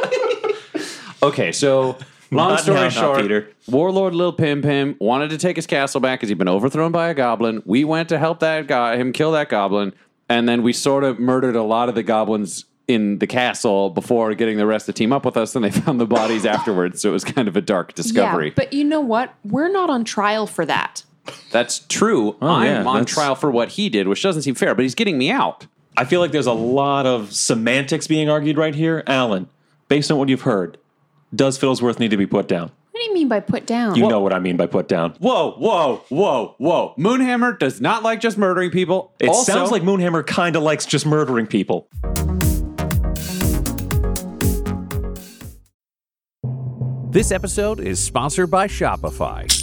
F: Okay, so long
C: Not
F: story
C: now,
F: short,
C: Peter.
F: Warlord Lil Pim Pim wanted to take his castle back because he'd been overthrown by a goblin. We went to help that guy, him kill that goblin, and then we sort of murdered a lot of the goblins in the castle before getting the rest to team up with us. And they found the bodies afterwards, so it was kind of a dark discovery.
E: Yeah, but you know what? We're not on trial for that.
F: That's true. Oh, I'm
C: Oh, yeah,
F: on
C: that's-
F: trial for what he did, which doesn't seem fair. But he's getting me out.
C: I feel like there's a lot of semantics being argued right here. Alyn, based on what you've heard, does Fiddlesworth need to be put down?
E: What do you mean by put down?
C: You know what I mean by put down.
F: Whoa, whoa, whoa, whoa! Moonhammer does not like just murdering people.
C: It
F: Also-
C: sounds like Moonhammer kind of likes just murdering people.
G: This episode is sponsored by Shopify.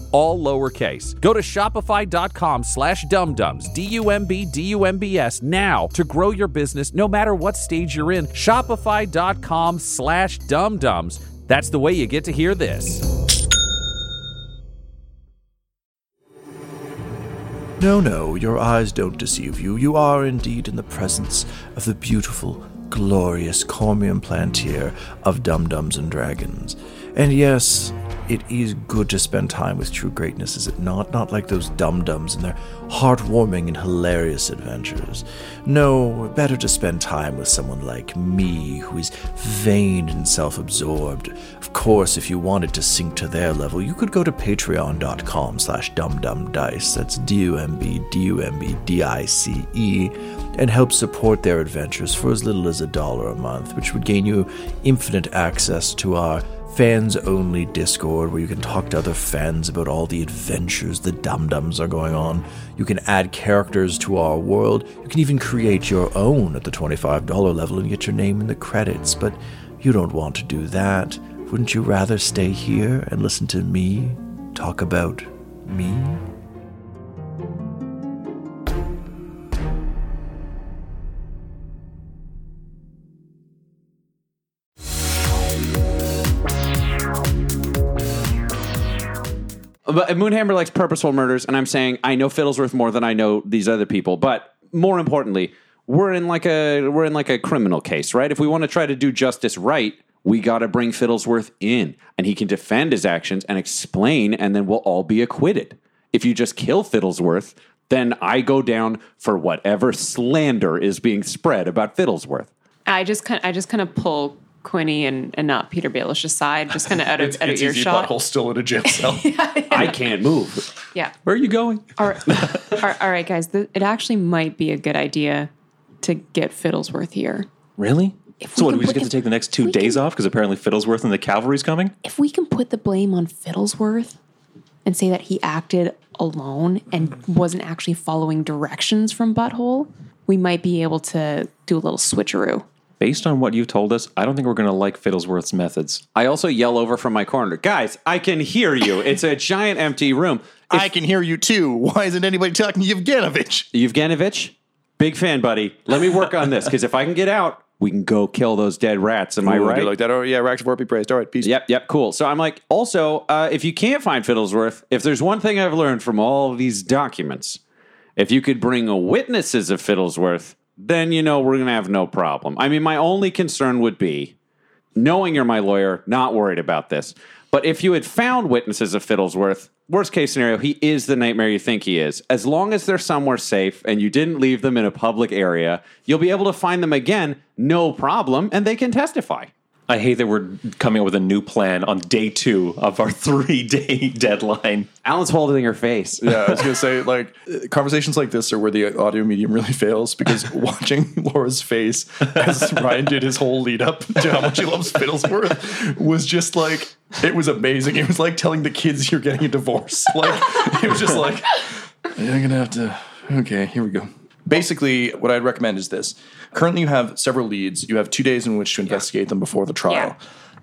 F: all lowercase. Go to shopify.com slash dumbdumbs, D-U-M-B, D-U-M-B-S, now to grow your business no matter what stage you're in. Shopify.com slash dumbdumbs. That's the way you get to hear this.
H: No, no, your eyes don't deceive you. You are indeed in the presence of the beautiful, glorious Cormium Plantier of Dumb-Dumbs and Dragons. And yes, it is good to spend time with true greatness, is it not? Not like those dum dums and their heartwarming and hilarious adventures. No, better to spend time with someone like me, who is vain and self absorbed. Of course, if you wanted to sink to their level, you could go to patreon.com slash dumbdumbdice, that's D-U-M-B, D-U-M-B, D-I-C-E, and help support their adventures for as little as a dollar a month, which would gain you infinite access to our fans only Discord where you can talk to other fans about all the adventures the dum dums are going on. You can add characters to our world. You can even create your own at the $25 level and get your name in the credits. But you don't want to do that. Wouldn't you rather stay here and listen to me talk about me?
I: But Moonhammer likes purposeful murders, and I'm saying I know Fiddlesworth more than I know these other people. But more importantly, we're in like a we're in like a criminal case, right? If we want to try to do justice right, we got to bring Fiddlesworth in, and he can defend his actions and explain, and then we'll all be acquitted. If you just kill Fiddlesworth, then I go down for whatever slander is being spread about Fiddlesworth.
E: I just kind I just kind of pull Quinny and, and not Peter Baelish aside, just kind of out of
D: It's,
E: out
D: it's easy
E: earshot.
D: butthole still in a jail cell.
I: I can't move.
E: Yeah.
I: Where are you going?
E: All right, all right, guys. Th- it actually might be a good idea to get Fiddlesworth here.
C: Really?
E: If
C: So
E: we
C: what,
E: can
C: we just get to take the next two days
E: can-
C: off because apparently Fiddlesworth and the cavalry's coming?
E: If we can put the blame on Fiddlesworth and say that he acted alone and wasn't actually following directions from Butthole, we might be able to do a little switcheroo.
C: Based on what you've told us, I don't think we're going to like Fiddlesworth's methods.
I: I also yell over from my corner, guys. I can hear you. It's a giant empty room.
D: I can hear you too. Why isn't anybody talking to Yevgenovich?
I: Yevgenovich, big fan, buddy. Let me work on this because if I can get out, we can go kill those dead rats. Am I
D: Ooh,
I: right?
D: Like that. Oh yeah, Raxivort be praised. All right, peace.
I: Yep, yep, cool. So I'm like, also, uh, if you can't find Fiddlesworth, if there's one thing I've learned from all of these documents, if you could bring witnesses of Fiddlesworth, then you know we're gonna have no problem. I mean, my only concern would be knowing you're my lawyer, not worried about this. But if you had found witnesses of Fiddlesworth, worst case scenario, he is the nightmare you think he is. As long as they're somewhere safe and you didn't leave them in a public area, you'll be able to find them again, no problem, and they can testify.
C: I hate that we're coming up with a new plan on day two of our three day deadline.
F: Alyn's holding her face.
D: Yeah, I was gonna say like conversations like this are where the audio medium really fails because watching Laura's face as Ryan did his whole lead up to how much he loves Fiddlesworth was just like it was amazing. It was like telling the kids you're getting a divorce. Like it was just like I'm gonna have to. Okay, here we go. Basically, what I'd recommend is this. Currently, you have several leads. You have two days in which to investigate them before the trial.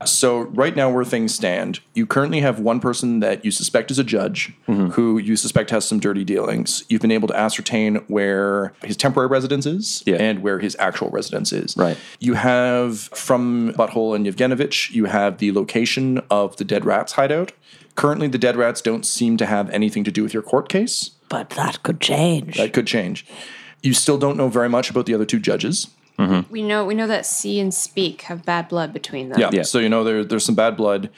D: So, right now, where things stand, you currently have one person that you suspect is a judge mm-hmm. who you suspect has some dirty dealings. You've been able to ascertain where his temporary residence is
C: Yeah.
D: and where his actual residence is.
C: Right.
D: You have from Butthole and Yevgenovich, you have the location of the Dead Rats hideout. Currently, the Dead Rats don't seem to have anything to do with your court case.
B: But that could change.
D: That could change. You still don't know very much about the other two judges.
E: We know we know that see and speak have bad blood between them.
D: Yeah.
C: Yeah.
D: So you know there, there's some bad blood.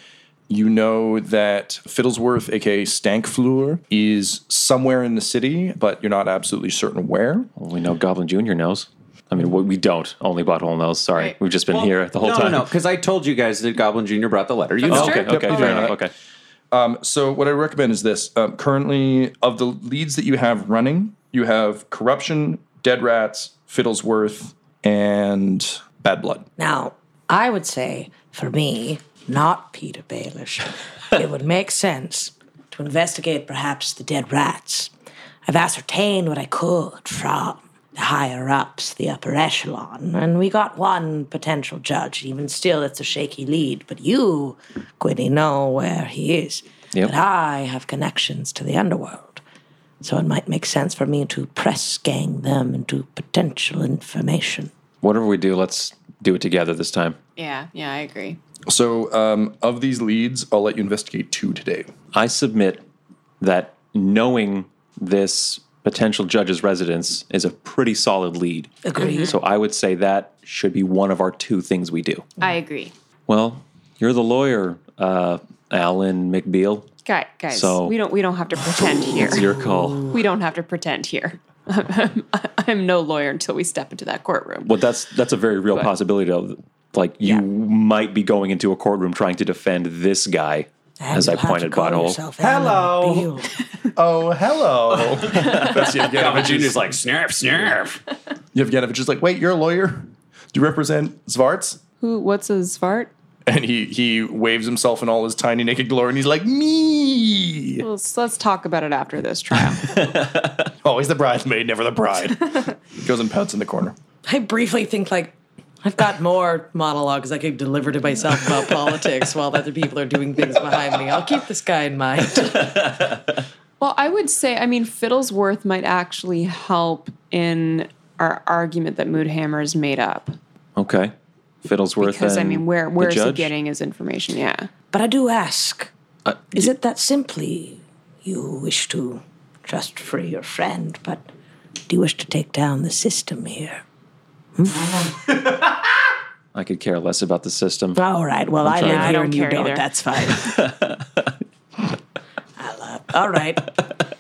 D: You know that Fiddlesworth, aka Stankfleur, is somewhere in the city, but you're not absolutely certain where.
C: Well, we know Goblin Jr. knows. I mean, we we don't. Only Butthole knows. Sorry.
E: Right.
C: We've just been here the whole
F: no,
C: time.
F: No, no, because I told you guys that Goblin Jr. brought the letter. You
E: That's
F: know.
C: Okay, okay,
E: Yep.
C: fair
E: Alright.
C: enough. Okay.
D: So what I recommend is this. Um, currently, of the leads that you have running, you have corruption, dead rats, Fiddlesworth, and bad blood.
B: Now, I would say, for me, not Peter Baelish, it would make sense to investigate perhaps the dead rats. I've ascertained what I could from the higher ups, the upper echelon, and we got one potential judge. Even still, it's a shaky lead, but you, Quinny, know where he is.
C: Yep.
B: But I have connections to the underworld. So it might make sense for me to press gang them into potential information.
C: Whatever we do, let's do it together this time.
E: Yeah, yeah, I agree.
D: So um, of these leads, I'll let you investigate two today.
C: I submit that knowing this potential judge's residence is a pretty solid lead.
B: Agreed.
C: So I would say that should be one of our two things we do.
E: I agree.
C: Well, you're the lawyer, uh, Alyn McBeal.
E: Guy, guys,
C: So-
E: we don't we don't have to pretend here.
C: It's your call.
E: We don't have to pretend here. I'm, I'm no lawyer until we step into that courtroom.
C: Well, that's that's a very real
E: But-
C: possibility. Of, like you
E: Yeah.
C: might be going into a courtroom trying to defend this guy,
B: And
C: as I
B: you'll have to
C: pointed
B: call
C: butthole.
B: yourself Alyn Beale.
D: Oh, hello. That's
F: Goblin
D: Yevgenovich.
F: Jr.'s like, snarf, snarf.
D: Yevgenovich is like, wait, you're a lawyer? Do you represent Xvarts?
E: Who? What's a Xvart?
D: And he he waves himself in all his tiny naked glory, and he's like, me.
E: Let's let's talk about it after this trial.
D: Always the bridesmaid, never the bride. Goes and pouts in the corner.
B: I briefly think like I've got more monologues I could deliver to myself about politics while other people are doing things behind me. I'll keep this guy in mind.
E: well, I would say, I mean, Fiddlesworth might actually help in our argument that Moonhammer is made up.
C: Okay, Fiddlesworth.
E: Because I mean, where
C: the
E: where's he getting his information? Yeah.
B: But I do ask,
C: Uh,
B: is it that simply you wish to just free your friend, but do you wish to take down the system here?
C: I could care less about the system.
B: All right. Well, I
C: trying.
B: live here
E: don't
B: and you
E: care
B: don't.
E: either.
B: That's fine. I love. All right.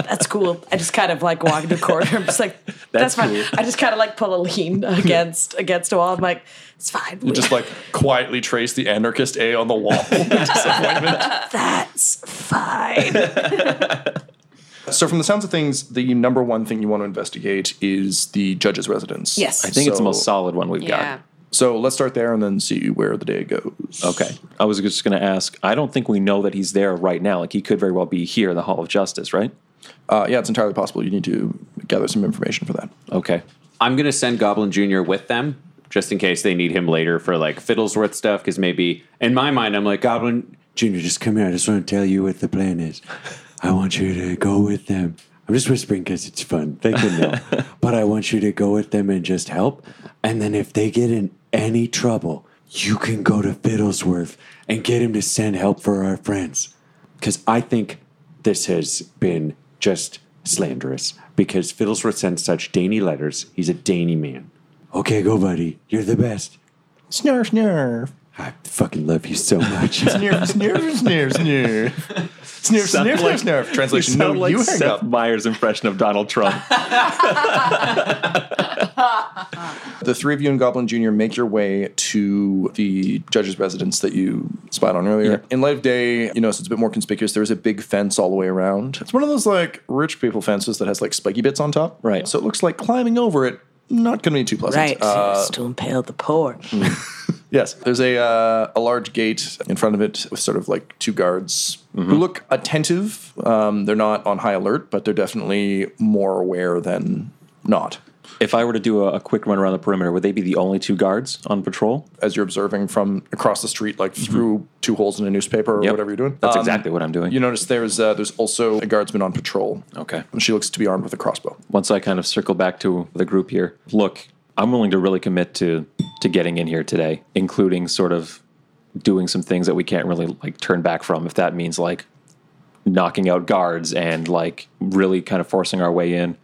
B: That's cool. I just kind of like walk in the corner. I'm just like, that's,
C: That's
B: fine.
C: cool.
B: I just kind of like pull a lean against against a wall. I'm like, it's fine.
D: You just like quietly trace the anarchist A on the wall. Disappointment.
B: that's fine.
D: So, from the sounds of things, the number one thing you want to investigate is the judge's residence.
B: Yes.
C: I think it's the
D: So-
C: most solid one we've
E: Yeah.
C: got.
D: So let's start there and then see where the day goes.
C: Okay. I was just going to ask. I don't think we know that he's there right now. Like he could very well be here in the Hall of Justice, right?
D: Uh, yeah, it's entirely possible. You need to gather some information for that.
C: Okay.
F: I'm gonna send Goblin Jr. with them just in case they need him later for like Fiddlesworth stuff. Because maybe in my mind, I'm like Goblin Jr. Just come here. I just want to tell you what the plan is. I want you to go with them. I'm just whispering because it's fun. They can know, but I want you to go with them and just help. And then if they get in any trouble, you can go to Fiddlesworth and get him to send help for our friends. Because I think this has been just slanderous. Because Fiddlesworth sends such dainty letters. He's a dainty man. Okay, go, buddy. You're the best.
D: Snarf, snarf.
F: I fucking love you so much.
D: Snurf, snurf, snurf, snurf. Snurf,
C: Sound
D: snurf,
C: like-
D: snurf, snurf. Translation,
C: You
D: no,
C: like
D: you hang
C: Seth
D: up.
C: Meyers' impression of Donald Trump.
D: The three of you and Goblin Jr. make your way to the judge's residence that you spied on earlier. In light of day, you notice it's a bit more conspicuous. There's a big fence all the way around. It's one of those like rich people fences that has like spiky bits on top.
C: Right.
D: So it looks like climbing over it, not going to be too pleasant.
B: Right.
D: Uh,
B: it's to impale the poor.
D: Yes, there's a uh, a large gate in front of it with sort of like two guards who look attentive. Um, they're not on high alert, but they're definitely more aware than not.
C: If I were to do a, a quick run around the perimeter, would they be the only two guards on patrol?
D: As you're observing from across the street, like through two holes in a newspaper or
C: Yep.
D: whatever you're doing.
C: That's
D: Um,
C: exactly what I'm doing.
D: You notice there's uh, there's also a guardsman on patrol.
C: Okay.
D: She looks to be armed with a crossbow.
C: Once I kind of circle back to the group here, look, I'm willing to really commit to to getting in here today, including sort of doing some things that we can't really like turn back from. If that means like knocking out guards and like really kind of forcing our way in.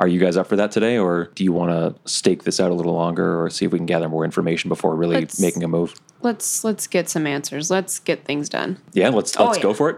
C: Are you guys up for that today, or do you want to stake this out a little longer, or see if we can gather more information before really
E: Let's-
C: making a move?
E: Let's let's get some answers. Let's get things done.
C: Yeah, let's
E: Oh,
C: let's go
E: yeah.
C: for it.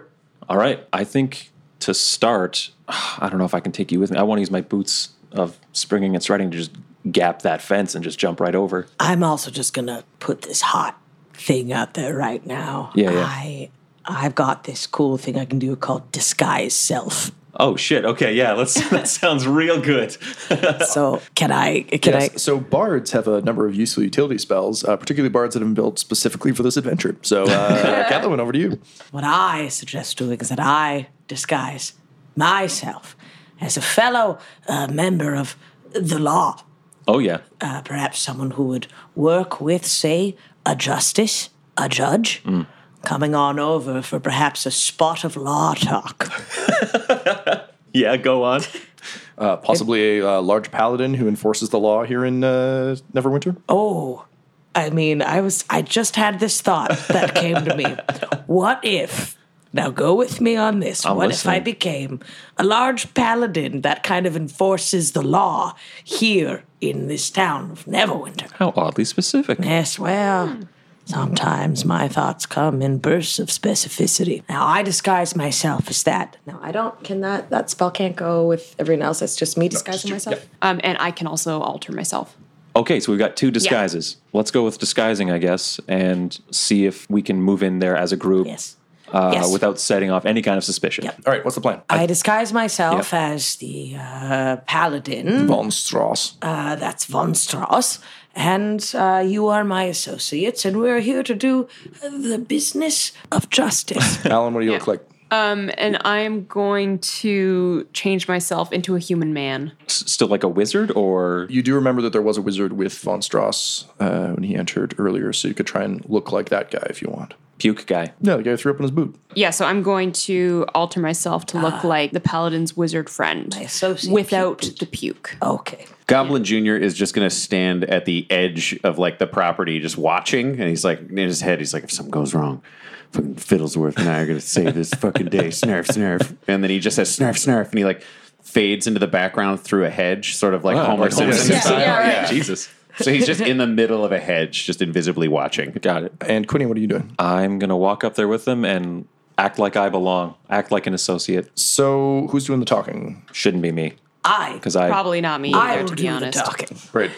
C: All right. I think to start, I don't know if I can take you with me. I want to use my boots of springing and striding to just gap that fence and just jump right over.
B: I'm also just gonna put this hot thing out there right now.
C: Yeah, yeah.
B: I I've got this cool thing I can do called disguise self.
C: Oh shit. Okay, yeah, let's that sounds real good.
B: So can I can
D: Yes.
B: I
D: So bards have a number of useful utility spells, uh, particularly bards that have been built specifically for this adventure. So, uh, Kathleen, over to you.
B: what I suggest doing is that I disguise myself as a fellow uh, member of the law.
C: Oh yeah.
B: uh, perhaps someone who would work with, say, a justice, a judge, coming on over for perhaps a spot of law talk.
C: Yeah, go on.
D: Uh, possibly a uh, large paladin who enforces the law here in uh, Neverwinter.
B: Oh, I mean, I was, I just had this thought that came to me. What if, now go with me on this,
C: I'm
B: what if I became a large paladin that kind of enforces the law here in this town of Neverwinter?
C: How oddly specific.
B: Yes, well, sometimes my thoughts come in bursts of specificity. Now, I disguise myself as that. Now, I don't, can that, that spell can't go with everyone else. It's just me disguising myself?
E: Um, and I can also alter myself.
C: Okay, so we've got two disguises. Let's go with disguising, I guess, and see if we can move in there as a group
B: Yes.
C: uh,
B: Yes.
C: without setting off any kind of suspicion.
B: Yep.
D: All right, what's the plan?
B: I disguise myself
C: Yep.
B: as the uh, paladin.
D: Von Strauss.
B: Uh, that's von Strauss. And uh, you are my associates, and we're here to do uh, the business of justice.
D: Alyn, what do you look like?
E: Um, and I'm going to change myself into a human man.
C: S- Still like a wizard, or
D: You do remember that there was a wizard with Von Strauss uh, when he entered earlier, so you could try and look like that guy if you want.
C: puke guy?
D: No, the guy who threw up in his boot.
E: Yeah, so I'm going to alter myself to look like the paladin's wizard friend
B: associate
E: without
B: puke.
E: the puke.
B: okay.
F: Goblin Jr. is just going to stand at the edge of like the property, just watching. And he's like, in his head, he's like, if something goes wrong, fucking Fiddlesworth and I are going to save this fucking day. Snarf, snarf. And then he just says, snarf, snarf. And he like fades into the background through a hedge, sort of like Homer
C: like Homer
F: Simpson.
C: Simpson.
F: style.
E: Yeah, right.
C: Jesus.
F: So he's just in the middle of a hedge, just invisibly watching.
C: Got it.
D: And Quinny, what are you doing?
C: I'm gonna walk up there with them and act like I belong. Act like an associate.
D: So, who's doing the talking?
C: Shouldn't be me
B: I,
C: because I
E: Probably not me
B: I
E: either,
B: will
E: to
B: do
E: be honest.
B: the talking.
D: Right.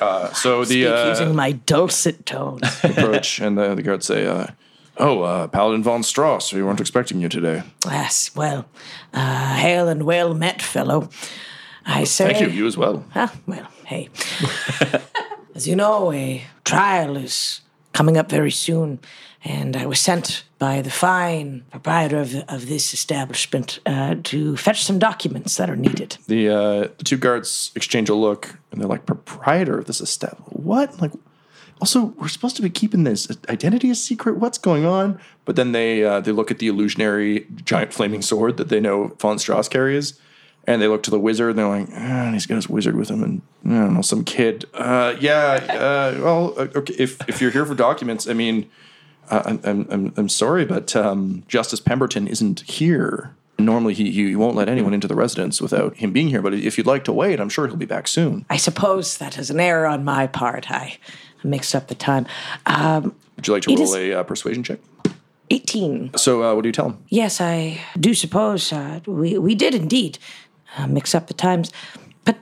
D: uh, so the
B: Speak
D: uh,
B: using my dulcet tones.
D: approach, and the, the guards say, uh, "Oh, uh, Paladin von Strauss, we weren't expecting you today."
B: Yes, well, uh, hail and well met, fellow. I say.
D: Thank you. You as well.
B: Huh? Well, hey. As you know, a trial is coming up very soon, and I was sent by the fine proprietor of, of this establishment uh, to fetch some documents that are needed.
D: The uh, the two guards exchange a look, and they're like, "Proprietor of this establishment? What? Like, also, we're supposed to be keeping this identity a secret. What's going on?" But then they uh, they look at the illusionary giant flaming sword that they know von Strauss carries, and they look to the wizard, and they're like, and "He's got his wizard with him, and I don't know, some kid. Uh, yeah, uh, well, uh, okay. If if you're here for documents, I mean." I'm, I'm, I'm, I'm sorry, but um, Justice Pemberton isn't here. Normally, he, he won't let anyone into the residence without him being here. But if you'd like to wait, I'm sure he'll be back soon.
B: I suppose that is an error on my part. I mixed up the time. Um,
D: Would you like to roll
B: is-
D: a uh, persuasion check?
B: 18.
D: So, uh, what do you tell him?
B: Yes, I do suppose uh, we, we did indeed uh, mix up the times. But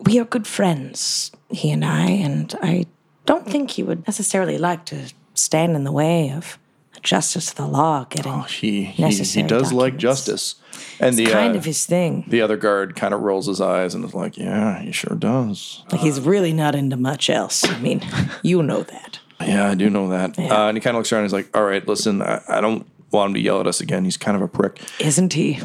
B: we are good friends, he and I, and I don't think he would necessarily like to stand in the way of justice of the law getting
D: Oh, He he, he does like justice, and the
B: kind
D: uh,
B: of his thing.
D: the other guard kind of rolls his eyes and is like, "Yeah, he sure does."
B: Like he's really not into much else. I mean, you know that.
D: Yeah, I do know that.
B: Yeah.
D: Uh, and he kind of looks around. and He's like, "All right, listen, I, I don't want him to yell at us again. He's kind of a prick.
B: Isn't he?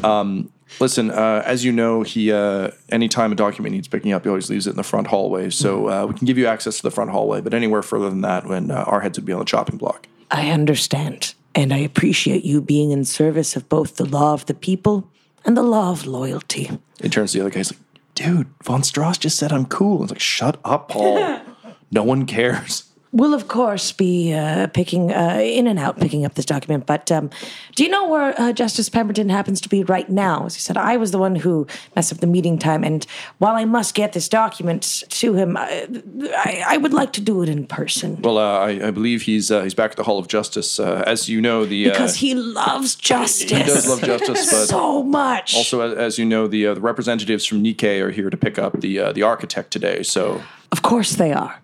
D: Listen, uh, as you know, he uh, anytime a document needs picking up, he always leaves it in the front hallway. So uh, we can give you access to the front hallway, but anywhere further than that, when uh, our heads would be on the chopping block."
B: I understand. And I appreciate you being in service of both the law of the people and the law of loyalty.
D: He turns to the other guy. He's like, "Dude, von Strauss just said I'm cool." It's like, "Shut up, Paul. no one cares."
B: We'll, of course, be uh, picking uh, in and out, picking up this document. But um, do you know where uh, Justice Pemberton happens to be right now? As he said, I was the one who messed up the meeting time. And while I must get this document to him, I, I, I would like to do it in person.
D: Well, uh, I, I believe he's uh, he's back at the Hall of Justice. Uh, as you know, the uh,
B: Because he loves justice.
D: he does love justice, but
B: so much.
D: also as, as you know, the uh, the representatives from Nikkei are here to pick up the uh, the architect today. So
B: Of course they are.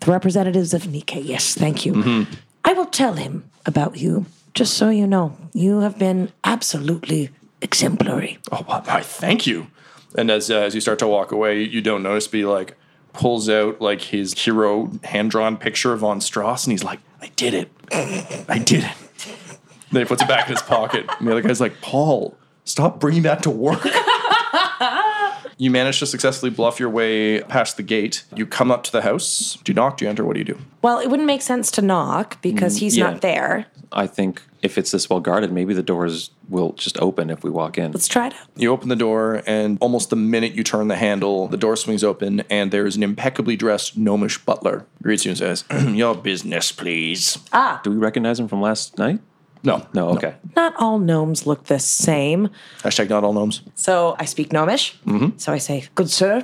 B: The representatives of Nikkei. Yes, thank you.
D: Mm-hmm.
B: I will tell him about you, just so you know. You have been absolutely exemplary.
D: Oh, well, I thank you. And as uh, as you start to walk away, you don't notice, but he like pulls out like his hero hand drawn picture of von Strauss, and he's like, "I did it, I did it." Then he puts it back in his pocket, and the other guy's like, "Paul, stop bringing that to work." you manage to successfully bluff your way past the gate. You come up to the house. Do you knock? Do you enter? What do you do?
B: Well, it wouldn't make sense to knock because he's
C: yeah.
B: not there.
C: I think if it's this well guarded, maybe the doors will just open if we walk in.
B: Let's try it out.
D: You open the door, and almost the minute you turn the handle, the door swings open, and there's an impeccably dressed gnomish butler. Greets you and says, "Your business, please." Ah.
C: Do we recognize him from last night?
D: No,
C: No, okay.
B: Not all gnomes look the same.
D: Hashtag not all gnomes.
B: So I speak gnomish. So I say, Good sir,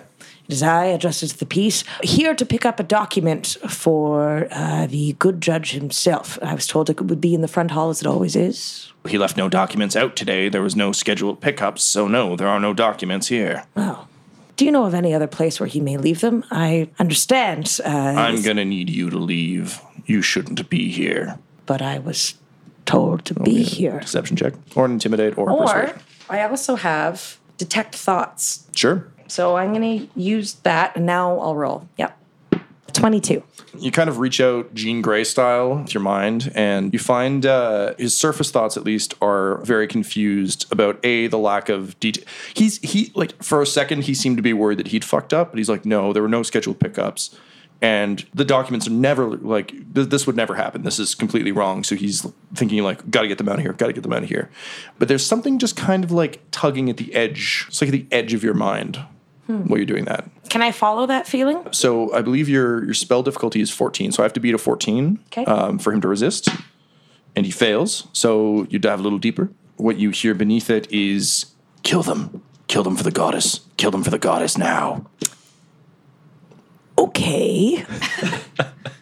B: it is I, justice of the peace, here to pick up a document for uh, the good judge himself. I was told it would be in the front hall as it always is.
D: He left no documents out today. There was no scheduled pickups, so no, there are no documents here.
B: Well, do you know of any other place where he may leave them? I understand. Uh,
D: I'm gonna need you to leave. You shouldn't be here.
B: but I was told to be here.
D: Deception check, or intimidate, or,
B: Or. I also have detect thoughts.
D: Sure.
B: So I'm going to use that, and now I'll roll. Yep. 22.
D: you kind of reach out Jean Grey style with your mind, and you find uh, his surface thoughts, at least, are very confused about a the lack of detail. He's he like for a second he seemed to be worried that he'd fucked up, but he's like, no, there were no scheduled pickups, and the documents are never like th- this would never happen. This is completely wrong. So he's thinking like, got to get them out of here, got to get them out of here. But there's something just kind of like tugging at the edge. It's like at the edge of your mind while you're doing that.
B: Can I follow that feeling?
D: So I believe your your spell difficulty is 14. So I have to beat a 14
B: Okay.
D: um, for him to resist. And he fails. So you dive a little deeper. What you hear beneath it is kill them. Kill them for the goddess. Kill them for the goddess now.
B: Okay.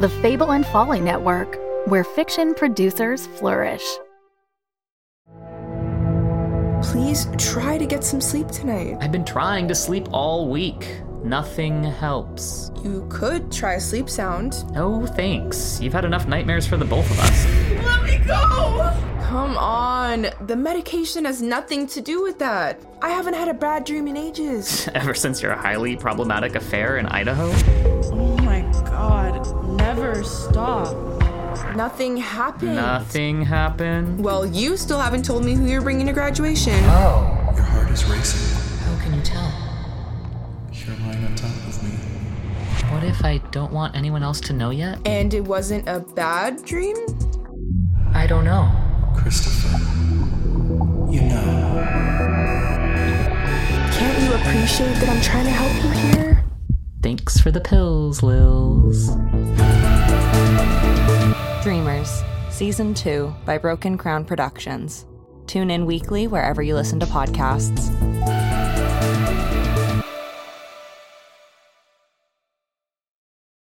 J: The Fable and Folly Network, where fiction producers flourish.
K: Please try to get some sleep tonight.
L: I've been trying to sleep all week. Nothing helps.
K: You could try a sleep sound.
L: No thanks. You've had enough nightmares for the both of us.
K: Let me go! Come on. The medication has nothing to do with that. I haven't had a bad dream in ages.
L: Ever since your highly problematic affair in Idaho?
K: My god. Never stop. Nothing happened.
L: Nothing happened.
K: Well, you still haven't told me who you're bringing to graduation.
L: Oh.
H: Your heart is racing.
L: How can you tell?
H: You're lying on top of me.
L: What if I don't want anyone else to know yet?
K: And it wasn't a bad dream?
L: I don't know.
H: Christopher. You know.
K: Can't you appreciate that I'm trying to help you here?
L: Thanks for the pills, Lils.
M: Dreamers, Season 2 by Broken Crown Productions. Tune in weekly wherever you listen to podcasts.